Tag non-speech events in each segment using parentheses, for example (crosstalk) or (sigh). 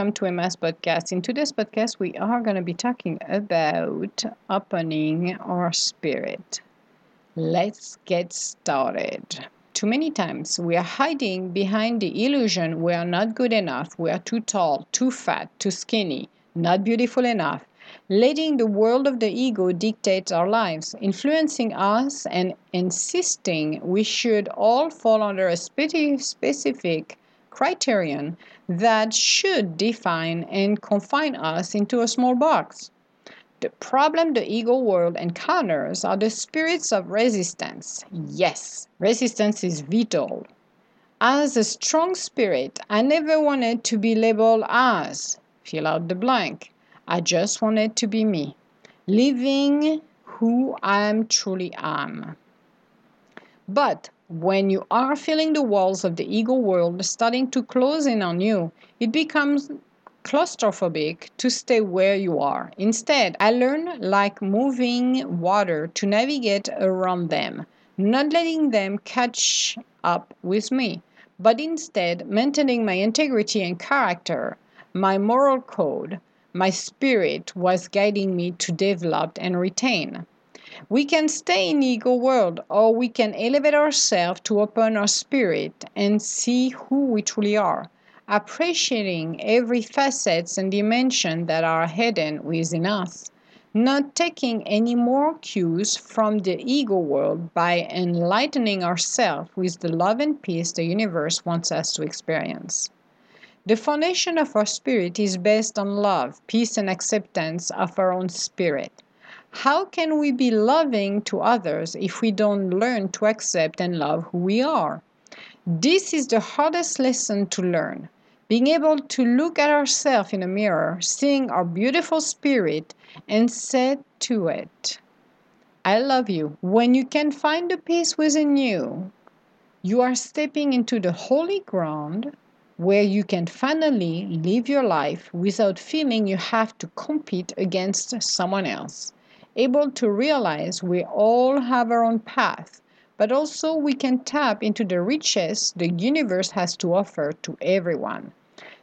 welcome to Emma's podcast. In today's podcast, we are going to be talking about opening our spirit. Let's get started. Too many times we are hiding behind the illusion we are not good enough, we are too tall, too fat, too skinny, not beautiful enough, letting the world of the ego dictate our lives, influencing us and insisting we should all fall under a specific criterion that should define and confine us into a small box. The problem the ego world encounters are the spirits of resistance. Yes, resistance is vital. As a strong spirit, I never wanted to be labeled as, fill out the blank. I just wanted to be me, living who I am truly am. But when you are feeling the walls of the ego world starting to close in on you, it becomes claustrophobic to stay where you are. Instead, I learn like moving water to navigate around them, not letting them catch up with me, but instead maintaining my integrity and character, my moral code, my spirit was guiding me to develop and retain. We can stay in ego world or we can elevate ourselves to open our spirit and see who we truly are, appreciating every facets and dimension that are hidden within us, not taking any more cues from the ego world by enlightening ourselves with the love and peace the universe wants us to experience. The foundation of our spirit is based on love, peace, and acceptance of our own spirit. How can we be loving to others if we don't learn to accept and love who we are? This is the hardest lesson to learn. Being able to look at ourselves in a mirror, seeing our beautiful spirit, and say to it, I love you. When you can find the peace within you, you are stepping into the holy ground where you can finally live your life without feeling you have to compete against someone else able to realize we all have our own path, but also we can tap into the riches the universe has to offer to everyone.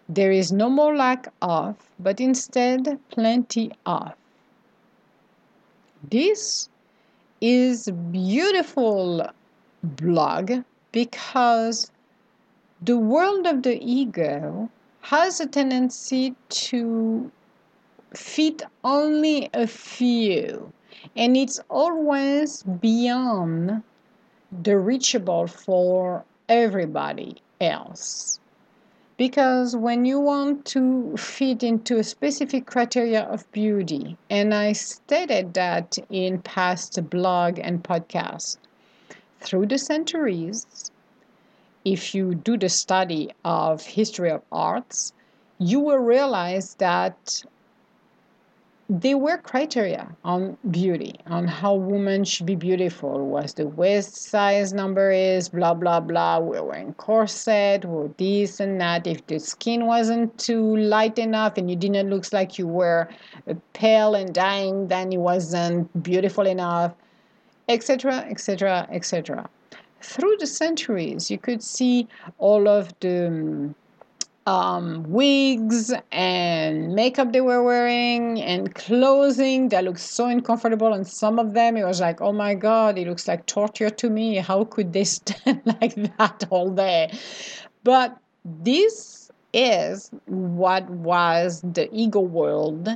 There is no more lack of, but instead plenty of. This is beautiful blog because the world of the ego has a tendency to fit only a few and it's always beyond the reachable for everybody else. Because when you want to fit into a specific criteria of beauty and i stated that in past blog and podcast through the centuries if you do the study of history of arts you will realize that there were criteria on beauty, on how women should be beautiful. Was the waist size number is blah blah blah. We're wearing corset, or this and that. If the skin wasn't too light enough and you didn't look like you were pale and dying, then it wasn't beautiful enough, etc., etc., etc. Through the centuries, you could see all of the um, um, wigs and makeup they were wearing and clothing that looked so uncomfortable and some of them. It was like oh my god it looks like torture to me. How could they (laughs) stand like that all day? But this is what was the ego world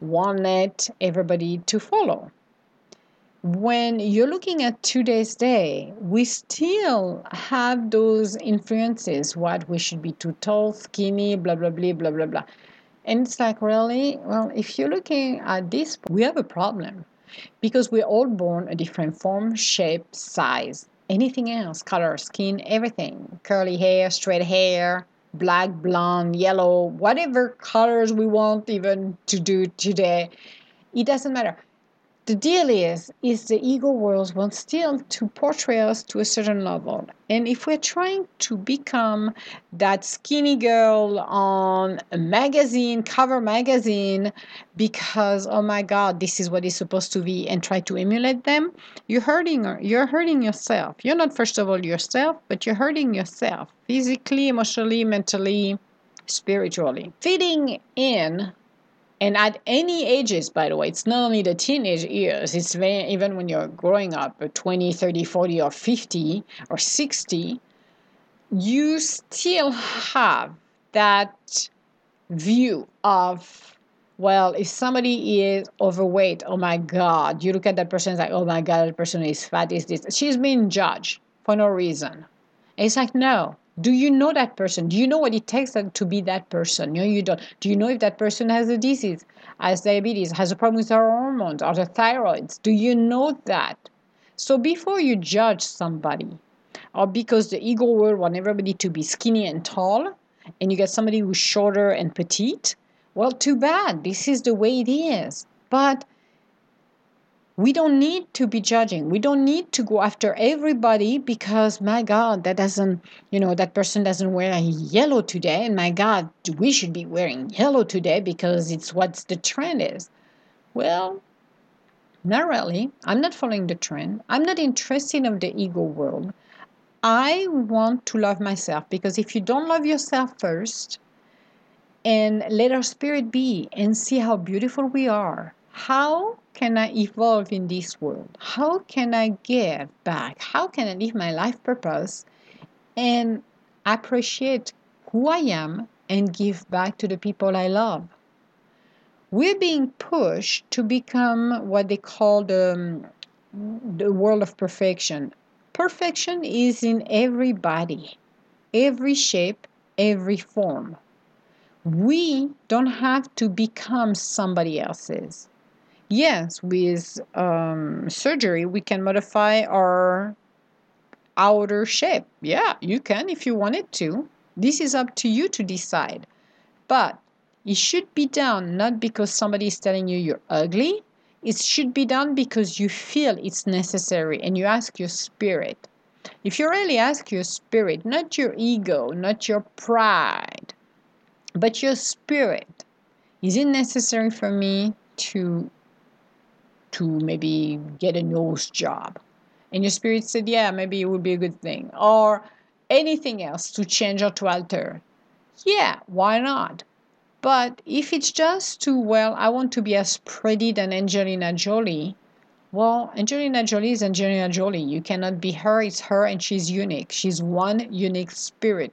wanted everybody to follow when you're looking at today's day, we still have those influences what we should be too tall, skinny, blah, blah, blah, blah, blah, blah. And it's like, really? Well, if you're looking at this, we have a problem because we're all born a different form, shape, size, anything else, color, skin, everything. Curly hair, straight hair, black, blonde, yellow, whatever colors we want even to do today. It doesn't matter the deal is is the ego world wants still to portray us to a certain level and if we're trying to become that skinny girl on a magazine cover magazine because oh my god this is what is supposed to be and try to emulate them you're hurting you're hurting yourself you're not first of all yourself but you're hurting yourself physically emotionally mentally spiritually. Fitting in and at any ages by the way it's not only the teenage years it's very, even when you're growing up uh, 20 30 40 or 50 or 60 you still have that view of well if somebody is overweight oh my god you look at that person it's like oh my god that person is fat is this. She's being judged for no reason. It's like no do you know that person? Do you know what it takes uh, to be that person? No you don't. Do you know if that person has a disease has diabetes has a problem with her hormones or the thyroids? Do you know that? So before you judge somebody or because the ego world want everybody to be skinny and tall and you get somebody who's shorter and petite well too bad. This is the way it is. But we don't need to be judging. We don't need to go after everybody because my god that doesn't you know that person doesn't wear yellow today. And my god we should be wearing yellow today because it's what the trend is. Well not really. I'm not following the trend. I'm not interested of the ego world. I want to love myself because if you don't love yourself first and let our spirit be and see how beautiful we are how can I evolve in this world? How can I give back? How can I live my life purpose and appreciate who I am and give back to the people I love? We're being pushed to become what they call the, um, the world of perfection. Perfection is in everybody, every shape, every form. We don't have to become somebody else's yes, with um, surgery, we can modify our outer shape. Yeah, you can if you wanted to. This is up to you to decide. But it should be done not because somebody is telling you you're ugly. It should be done because you feel it's necessary and you ask your spirit. If you really ask your spirit, not your ego, not your pride, but your spirit, is it necessary for me to to maybe get a nose job. And your spirit said, yeah, maybe it would be a good thing. Or anything else to change or to alter. Yeah, why not? But if it's just to, well, I want to be as pretty than Angelina Jolie, well, Angelina Jolie is Angelina Jolie. You cannot be her, it's her, and she's unique. She's one unique spirit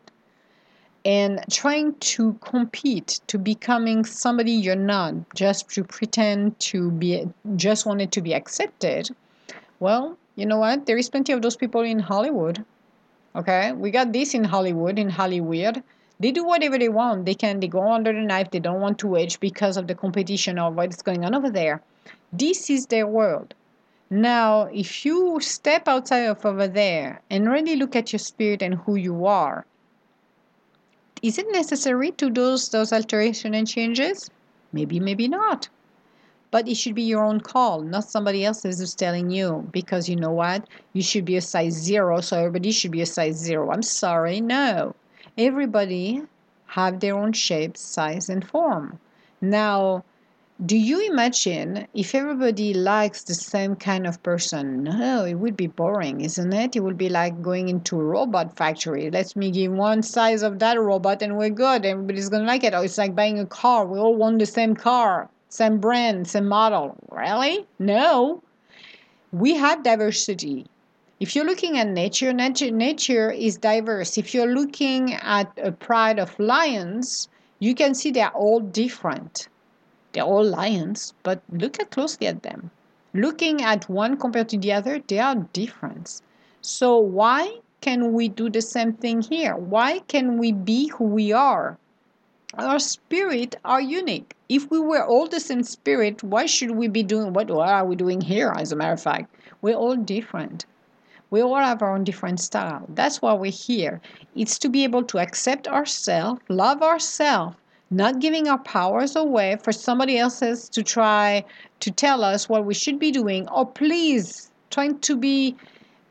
and trying to compete to becoming somebody you're not just to pretend to be just wanted to be accepted. Well you know what? There is plenty of those people in hollywood okay? We got this in hollywood in hollywood. They do whatever they want. They can they go under the knife. They don't want to age because of the competition of what's going on over there. This is their world. Now if you step outside of over there and really look at your spirit and who you are is it necessary to do those alterations and changes? Maybe, maybe not. But it should be your own call, not somebody else's who's telling you. Because you know what? You should be a size zero, so everybody should be a size zero. I'm sorry, no. Everybody have their own shape, size, and form. Now, do you imagine if everybody likes the same kind of person? No, it would be boring, isn't it? It would be like going into a robot factory. Let me give one size of that robot and we're good. Everybody's gonna like it. Or it's like buying a car. We all want the same car, same brand, same model. Really? No. We have diversity. If you're looking at nature, nature, nature is diverse. If you're looking at a pride of lions, you can see they're all different they're all lions, but look at closely at them. Looking at one compared to the other, they are different. So why can we do the same thing here? Why can we be who we are? Our spirit are unique. If we were all the same spirit, why should we be doing what, what are we doing here? As a matter of fact, we're all different. We all have our own different style. That's why we're here. It's to be able to accept ourselves, love ourselves, not giving our powers away for somebody else's to try to tell us what we should be doing. Or please trying to be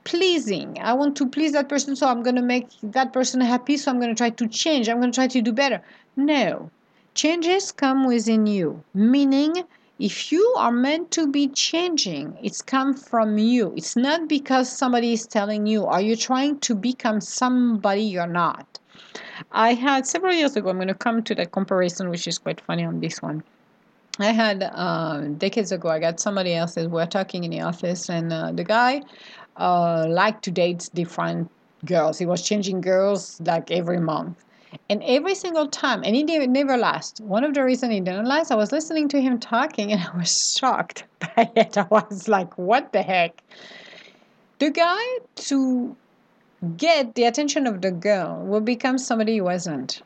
pleasing. I want to please that person so i'm going to make that person happy so i'm going to try to change. I'm going to try to do better. No. Changes come within you meaning if you are meant to be changing it's come from you. It's not because somebody is telling you. Are you trying to become somebody you're not I had several years ago, I'm going to come to that comparison, which is quite funny on this one. I had uh, decades ago, I got somebody else that we're talking in the office, and uh, the guy uh, liked to date different girls. He was changing girls like every month. And every single time, and he did, never last. One of the reasons he didn't last, I was listening to him talking (laughs) and I was shocked (laughs) by it. I was like, what the heck? The guy, to get the attention of the girl, will become somebody he wasn't.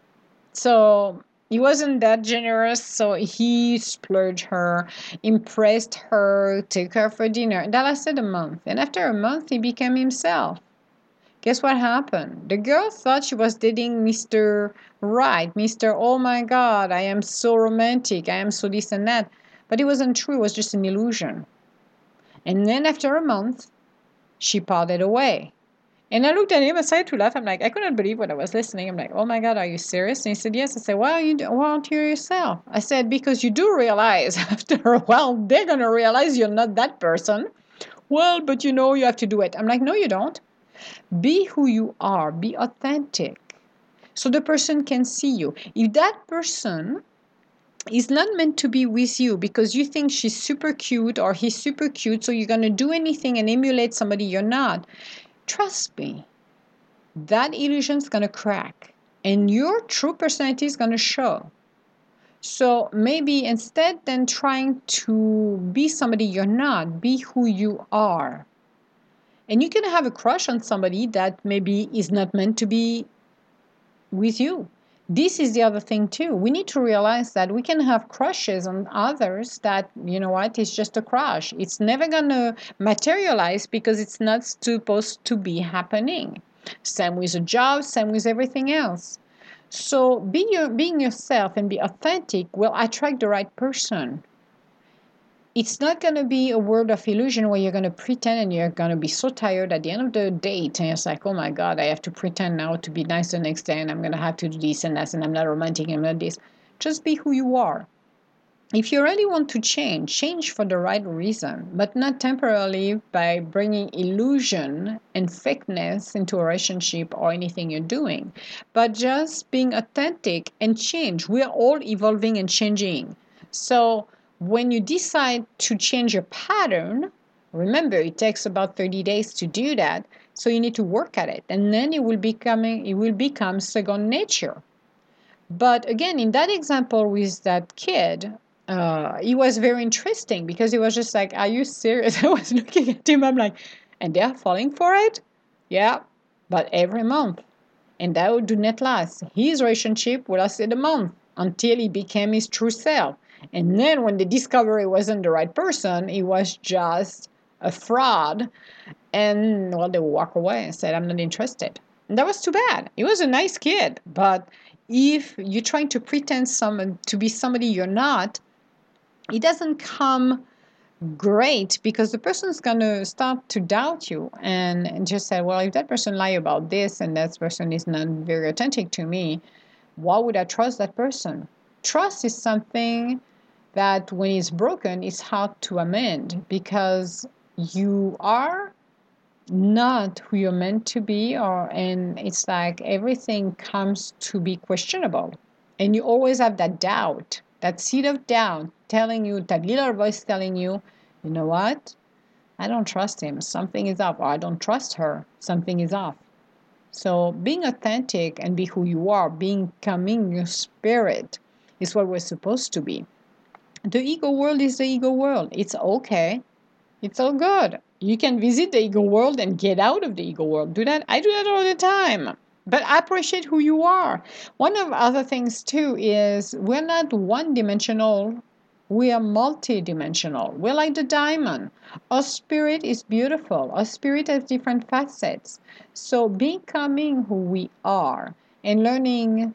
So he wasn't that generous, so he splurged her, impressed her, took her for dinner. That lasted a month. And after a month, he became himself. Guess what happened? The girl thought she was dating Mr. Right, Mr. Oh my God, I am so romantic, I am so this and that. But it wasn't true, it was just an illusion. And then after a month, she parted away. And I looked at him, I started to laugh. I'm like, I couldn't believe what I was listening. I'm like, oh my God, are you serious? And he said, yes. I said, why, you, why aren't you yourself? I said, because you do realize (laughs) after a while, they're going to realize you're not that person. Well, but you know, you have to do it. I'm like, no, you don't. Be who you are, be authentic. So the person can see you. If that person is not meant to be with you because you think she's super cute or he's super cute, so you're going to do anything and emulate somebody you're not, trust me, that illusion's going to crack and your true personality is going to show. So maybe instead than trying to be somebody you're not, be who you are. And you can have a crush on somebody that maybe is not meant to be with you. This is the other thing too. We need to realize that we can have crushes on others that, you know what, it's just a crush. It's never going to materialize because it's not supposed to be happening. Same with a job, same with everything else. So be your, being yourself and be authentic will attract the right person it's not going to be a world of illusion where you're going to pretend and you're going to be so tired at the end of the date and it's like oh my god i have to pretend now to be nice the next day and i'm going to have to do this and that and i'm not romantic i'm not this. Just be who you are. If you really want to change change for the right reason but not temporarily by bringing illusion and fakeness into a relationship or anything you're doing but just being authentic and change. We're all evolving and changing. So when you decide to change your pattern, remember it takes about 30 days to do that. So you need to work at it and then it will becoming it will become second nature. But again, in that example with that kid, uh, it was very interesting because it was just like, Are you serious? (laughs) I was looking at him, I'm like, and they're falling for it? Yeah, but every month. And that would do not last. His relationship would last a month until he became his true self. And then when the discovery wasn't the right person, it was just a fraud. And well, they walk away and said, I'm not interested. And that was too bad. He was a nice kid, but if you're trying to pretend some to be somebody you're not, it doesn't come great because the person's gonna start to doubt you and, and just say, well, if that person lie about this and that person is not very authentic to me, why would I trust that person? Trust is something that when it's broken, it's hard to amend because you are not who you're meant to be or and it's like everything comes to be questionable. And you always have that doubt that seed of doubt telling you that little voice telling you you know what? I don't trust him. Something is off or i don't trust her. Something is off. So being authentic and be who you are being coming your spirit is what we're supposed to be the ego world is the ego world. It's okay. It's all good. You can visit the ego world and get out of the ego world. Do that. I do that all the time. But I appreciate who you are. One of other things too is we're not one dimensional. We are multi-dimensional. We're like the diamond. Our spirit is beautiful. Our spirit has different facets. So becoming who we are and learning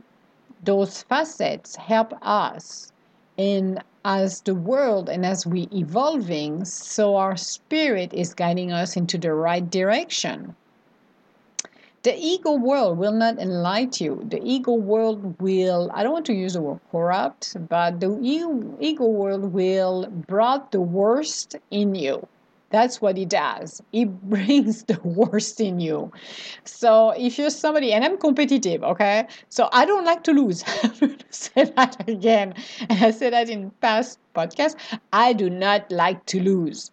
those facets help us in as the world and as we evolving so our spirit is guiding us into the right direction. The ego world will not enlighten you. The ego world will i don't want to use the word corrupt but the ego world will brought the worst in you That's what it does. It (laughs) brings the worst in you. So if you're somebody, and I'm competitive, okay? So I don't like to lose. (laughs) To say that again. And I said that in past podcasts. I do not like to lose.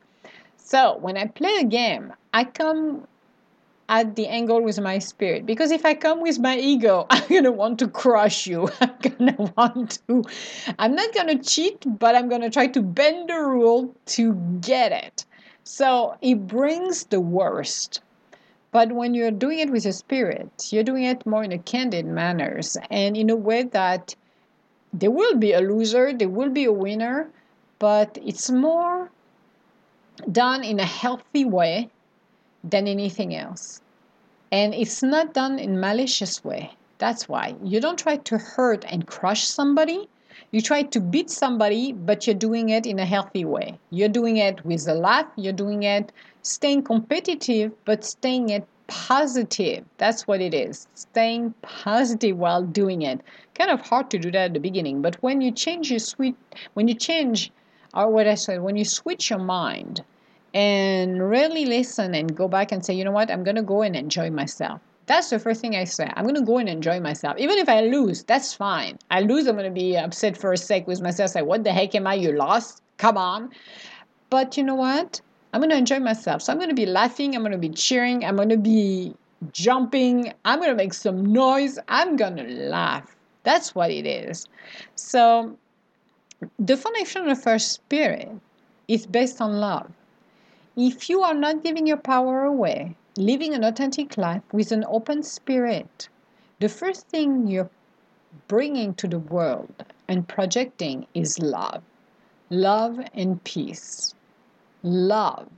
So when I play a game, I come at the angle with my spirit because if i come with my ego (laughs) i'm going to want to crush you i'm going to want to i'm not going to cheat but i'm going to try to bend the rule to get it so it brings the worst but when you're doing it with a spirit you're doing it more in a candid manners and in a way that there will be a loser there will be a winner but it's more done in a healthy way than anything else. And it's not done in malicious way. That's why you don't try to hurt and crush somebody. You try to beat somebody, but you're doing it in a healthy way. You're doing it with a laugh. You're doing it staying competitive, but staying it positive. That's what it is. Staying positive while doing it. Kind of hard to do that at the beginning, but when you change your sweet, when you change, or what I said, when you switch your mind and really listen and go back and say, you know what, I'm going to go and enjoy myself. That's the first thing I say. I'm to go and enjoy myself. Even if I lose, that's fine. I lose, I'm to be upset for a sec with myself. like, what the heck am I? You lost? Come on. But you know what? I'm to enjoy myself. So I'm to be laughing. I'm to be cheering. I'm to be jumping. I'm to make some noise. I'm to laugh. That's what it is. So the foundation of our spirit is based on love. If you are not giving your power away, living an authentic life with an open spirit, the first thing you're bringing to the world and projecting is love. Love and peace. Love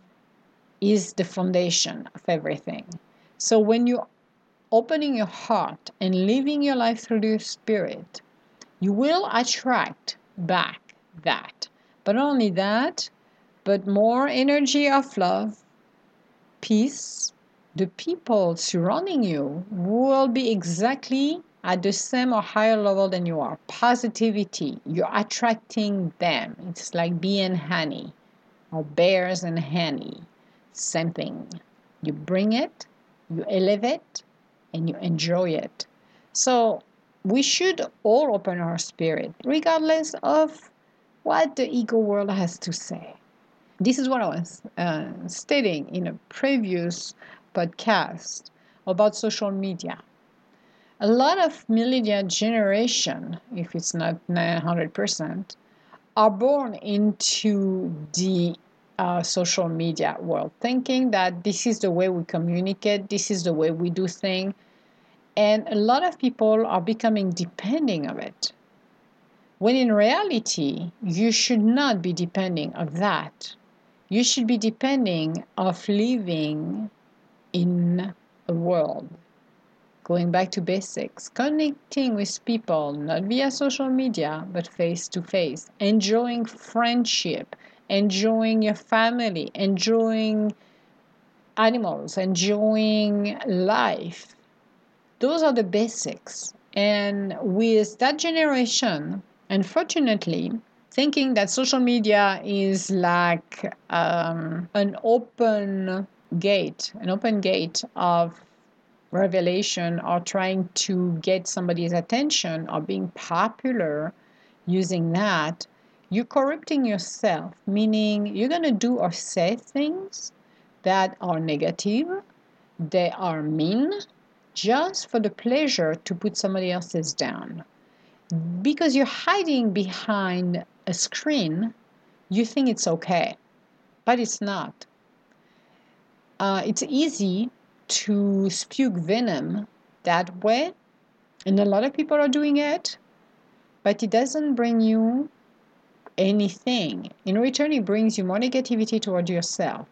is the foundation of everything. So when you're opening your heart and living your life through your spirit, you will attract back that. But not only that, but more energy of love, peace, the people surrounding you will be exactly at the same or higher level than you are. Positivity, you're attracting them. It's like bee and honey, or bears and honey. Same thing. You bring it, you elevate, and you enjoy it. So we should all open our spirit, regardless of what the ego world has to say. This is what I was uh, stating in a previous podcast about social media. A lot of millennial generation, if it's not 900%, are born into the uh, social media world, thinking that this is the way we communicate, this is the way we do things, and a lot of people are becoming depending of it. When in reality, you should not be depending of that you should be depending of living in a world. Going back to basics connecting with people not via social media but face to face. Enjoying friendship enjoying your family enjoying animals enjoying life. Those are the basics. And with that generation unfortunately thinking that social media is like um, an open gate, an open gate of revelation or trying to get somebody's attention or being popular using that, you're corrupting yourself, meaning you're going to do or say things that are negative, they are mean, just for the pleasure to put somebody else's down. Because you're hiding behind a screen, you think it's okay, but it's not. Uh, it's easy to spew venom that way, and a lot of people are doing it, but it doesn't bring you anything. In return, it brings you more negativity toward yourself.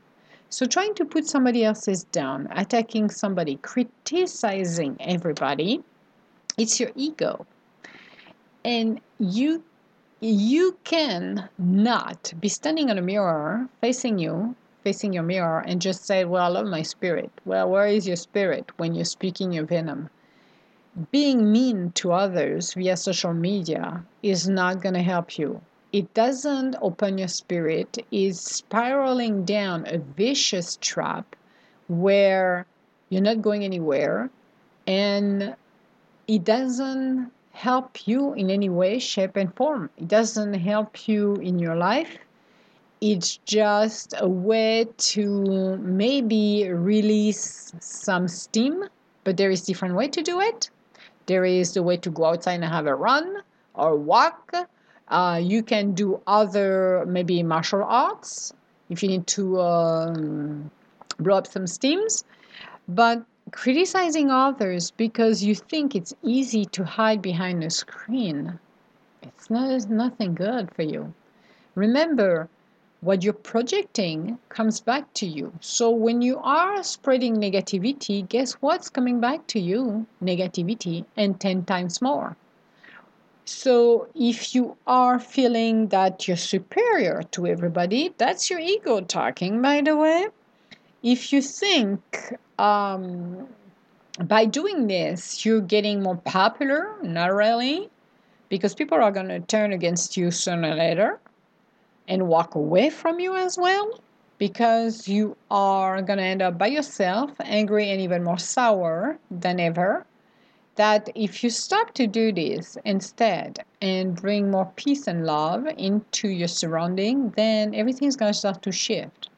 So, trying to put somebody else's down, attacking somebody, criticizing everybody, it's your ego. And you you can not be standing on a mirror facing you facing your mirror and just say well i love my spirit well where is your spirit when you're speaking your venom being mean to others via social media is not going to help you it doesn't open your spirit, is spiraling down a vicious trap where you're not going anywhere and it doesn't help you in any way, shape, and form. It doesn't help you in your life. It's just a way to maybe release some steam, but there is different way to do it. There is the way to go outside and have a run or walk. Uh, you can do other maybe martial arts if you need to um, blow up some steams. But criticizing others because you think it's easy to hide behind a screen, it's not it's nothing good for you. Remember, what you're projecting comes back to you. So when you are spreading negativity, guess what's coming back to you? Negativity and 10 times more. So if you are feeling that you're superior to everybody, that's your ego talking, by the way. If you think um, by doing this, you're getting more popular, not really, because people are going to turn against you sooner or later and walk away from you as well because you are going to end up by yourself, angry and even more sour than ever. That if you stop to do this instead and bring more peace and love into your surrounding, then everything's going to start to shift.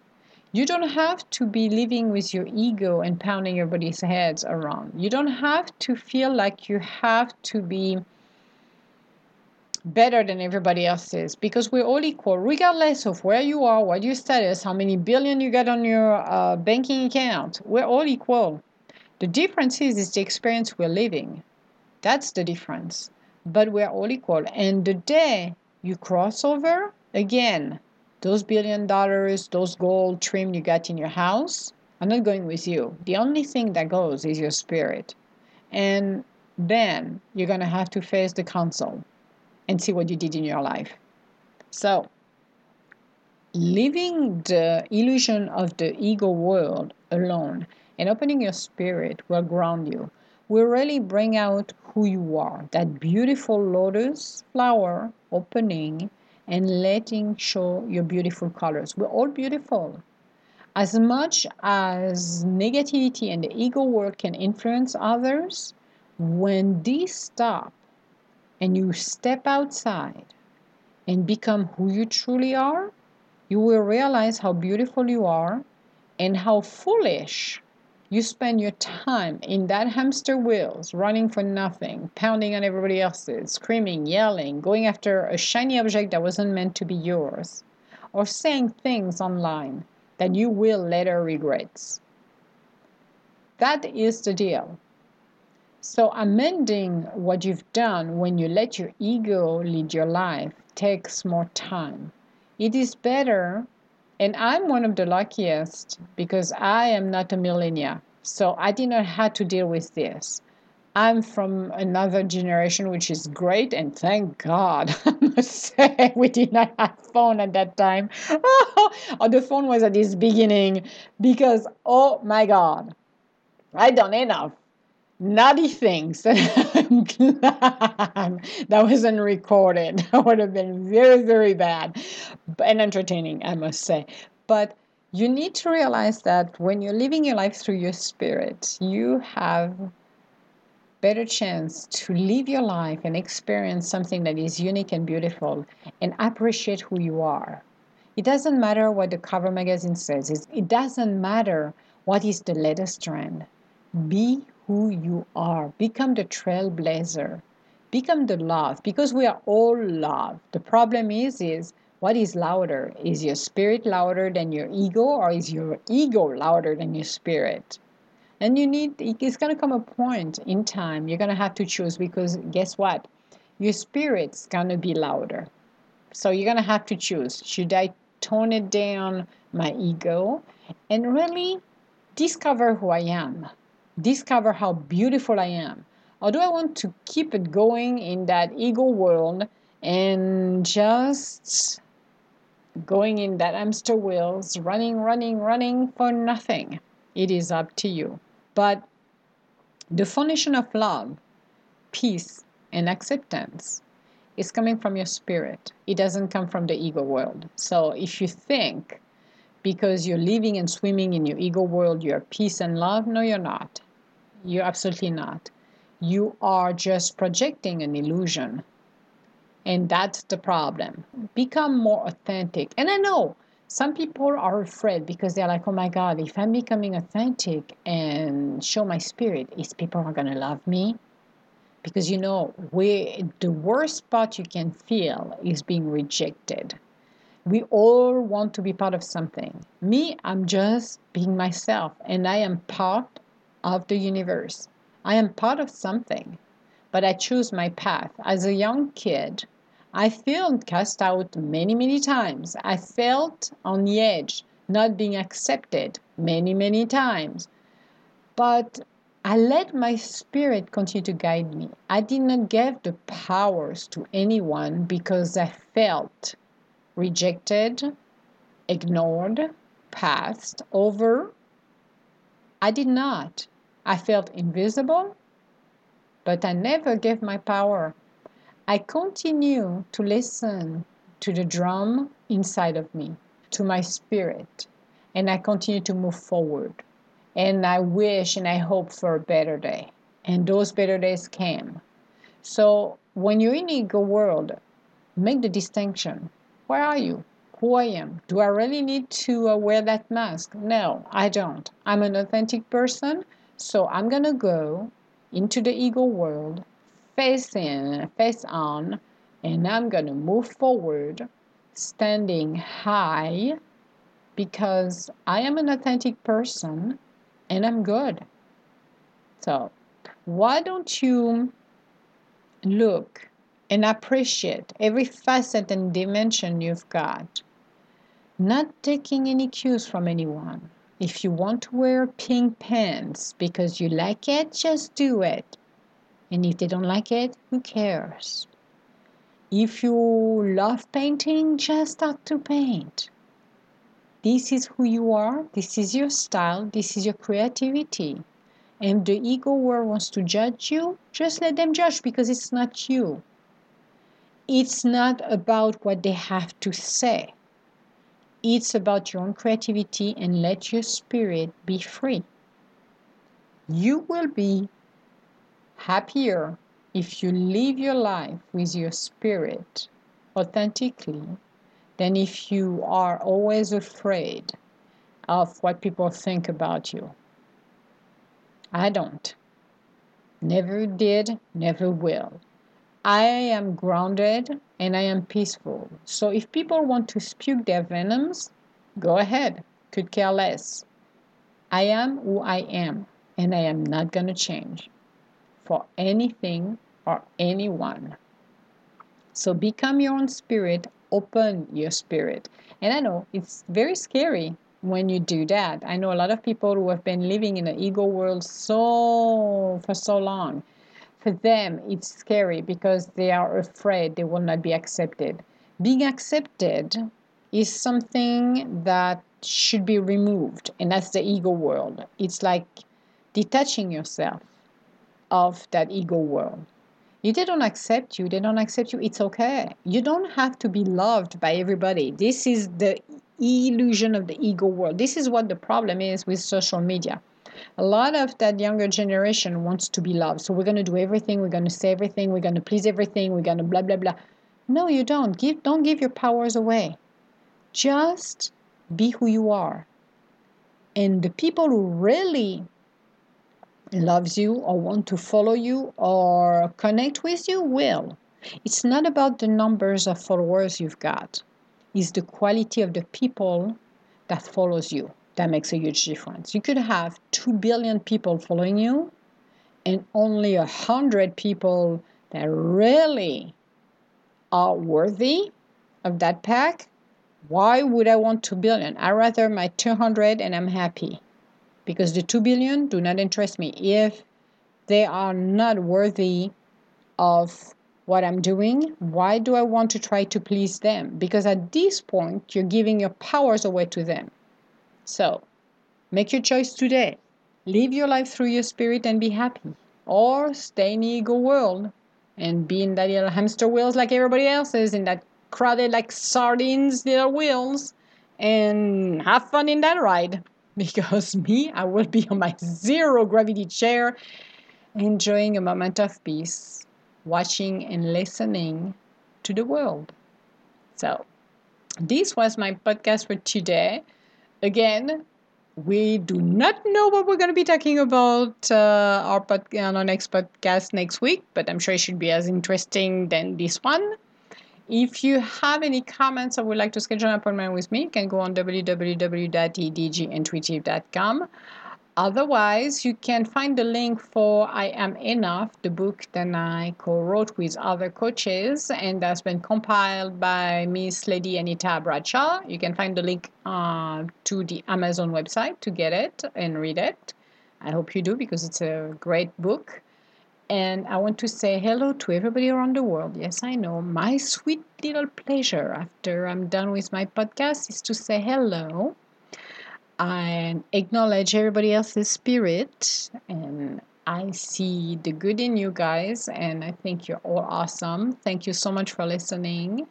You don't have to be living with your ego and pounding everybody's heads around. You don't have to feel like you have to be better than everybody else is because we're all equal, regardless of where you are, what your status, how many billion you got on your uh, banking account. We're all equal. The difference is, is the experience we're living. That's the difference. But we're all equal. And the day you cross over, again, those billion dollars, those gold trim you got in your house, I'm not going with you. The only thing that goes is your spirit. And then you're going to have to face the console and see what you did in your life. So, leaving the illusion of the ego world alone and opening your spirit will ground you, will really bring out who you are. That beautiful lotus flower opening and letting show your beautiful colors. We're all beautiful. As much as negativity and the ego world can influence others, when these stop and you step outside and become who you truly are, you will realize how beautiful you are and how foolish you spend your time in that hamster wheels, running for nothing, pounding on everybody else's, screaming, yelling, going after a shiny object that wasn't meant to be yours, or saying things online that you will later regret. That is the deal. So, amending what you've done when you let your ego lead your life takes more time. It is better and I'm one of the luckiest because I am not a millennial. So I did not have to deal with this. I'm from another generation, which is great, and thank God. (laughs) I must say, we did not have phone at that time. (laughs) oh, the phone was at its beginning because, oh my God, I done enough naughty things. (laughs) Glad that wasn't recorded. (laughs) That would have been very, very bad and entertaining, I must say. But you need to realize that when you're living your life through your spirit, you have better chance to live your life and experience something that is unique and beautiful and appreciate who you are. It doesn't matter what the cover magazine says. It doesn't matter what is the latest trend. Be who you are. Become the trailblazer. Become the love because we are all love. The problem is is what is louder? Is your spirit louder than your ego or is your ego louder than your spirit? And you need it's going to come a point in time you're going to have to choose because guess what? Your spirit's going to be louder. So you're going to have to choose. Should I tone it down my ego and really discover who I am? Discover how beautiful I am? Or do I want to keep it going in that ego world and just going in that hamster wheels, running, running, running for nothing? It is up to you. But the foundation of love, peace, and acceptance is coming from your spirit. It doesn't come from the ego world. So if you think because you're living and swimming in your ego world, you're peace and love, no, you're not. You're absolutely not. You are just projecting an illusion. And that's the problem. Become more authentic. And I know some people are afraid because they're like, oh my God, if I'm becoming authentic and show my spirit, is people are going to love me? Because you know, we, the worst part you can feel is being rejected. We all want to be part of something. Me, I'm just being myself, and I am part of the universe. I am part of something, but I choose my path. As a young kid, I felt cast out many, many times. I felt on the edge, not being accepted many, many times. But I let my spirit continue to guide me. I did not give the powers to anyone because I felt rejected, ignored, passed over. I did not. I felt invisible, but I never gave my power I continue to listen to the drum inside of me, to my spirit, and I continue to move forward. And I wish and I hope for a better day. And those better days came. So when you're in ego world, make the distinction. Where are you? Who I am? Do I really need to uh, wear that mask? No, I don't. I'm an authentic person, so I'm gonna go into the ego world face in, face on, and I'm going to move forward standing high because I am an authentic person and I'm good. So, why don't you look and appreciate every facet and dimension you've got? Not taking any cues from anyone. If you want to wear pink pants because you like it, just do it. And if they don't like it, who cares? If you love painting, just start to paint. This is who you are, this is your style, this is your creativity. And the ego world wants to judge you, just let them judge because it's not you. It's not about what they have to say. It's about your own creativity and let your spirit be free. You will be happier if you live your life with your spirit authentically than if you are always afraid of what people think about you. I don't. Never did, never will. I am grounded and I am peaceful. So if people want to spew their venoms, go ahead. Could care less. I am who I am and I am not going to change for anything or anyone. So become your own spirit, open your spirit. And I know it's very scary when you do that. I know a lot of people who have been living in the ego world so for so long. For them, it's scary because they are afraid they will not be accepted. Being accepted is something that should be removed, and that's the ego world. It's like detaching yourself of that ego world. If they don't accept you, they don't accept you, it's okay. You don't have to be loved by everybody. This is the illusion of the ego world. This is what the problem is with social media. A lot of that younger generation wants to be loved. So we're going to do everything, we're going to say everything, we're going to please everything, we're going to blah blah blah. No, you don't. Give don't give your powers away. Just be who you are. And the people who really loves you or want to follow you or connect with you will. It's not about the numbers of followers you've got. It's the quality of the people that follows you that makes a huge difference. You could have 2 billion people following you and only a 100 people that really are worthy of that pack. Why would I want 2 billion? I rather my 200 and I'm happy because the 2 billion do not interest me if they are not worthy of what I'm doing. Why do I want to try to please them? Because at this point, you're giving your powers away to them. So, make your choice today. Live your life through your spirit and be happy. Or stay in the ego world and be in that little hamster wheels like everybody else is in that crowded like sardines little wheels and have fun in that ride (laughs) because me i will be on my zero gravity chair enjoying a moment of peace watching and listening to the world so this was my podcast for today again we do not know what we're going to be talking about uh, our pod- on our next podcast next week, but I'm sure it should be as interesting than this one. If you have any comments or would like to schedule an appointment with me, you can go on www.edgintuitive.com. Otherwise, you can find the link for I Am Enough, the book that I co wrote with other coaches and that's been compiled by Miss Lady Anita Bradshaw. You can find the link uh, to the Amazon website to get it and read it. I hope you do because it's a great book. And I want to say hello to everybody around the world. Yes, I know. My sweet little pleasure after I'm done with my podcast is to say hello and acknowledge everybody else's spirit and I see the good in you guys and I think you're all awesome. Thank you so much for listening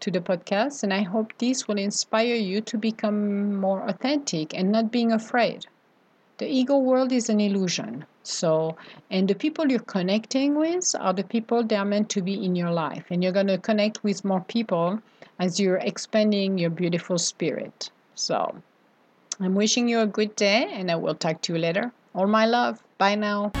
to the podcast and I hope this will inspire you to become more authentic and not being afraid. The ego world is an illusion. So, and the people you're connecting with are the people that are meant to be in your life and you're going to connect with more people as you're expanding your beautiful spirit. So, I'm wishing you a good day and I will talk to you later. All my love. Bye now.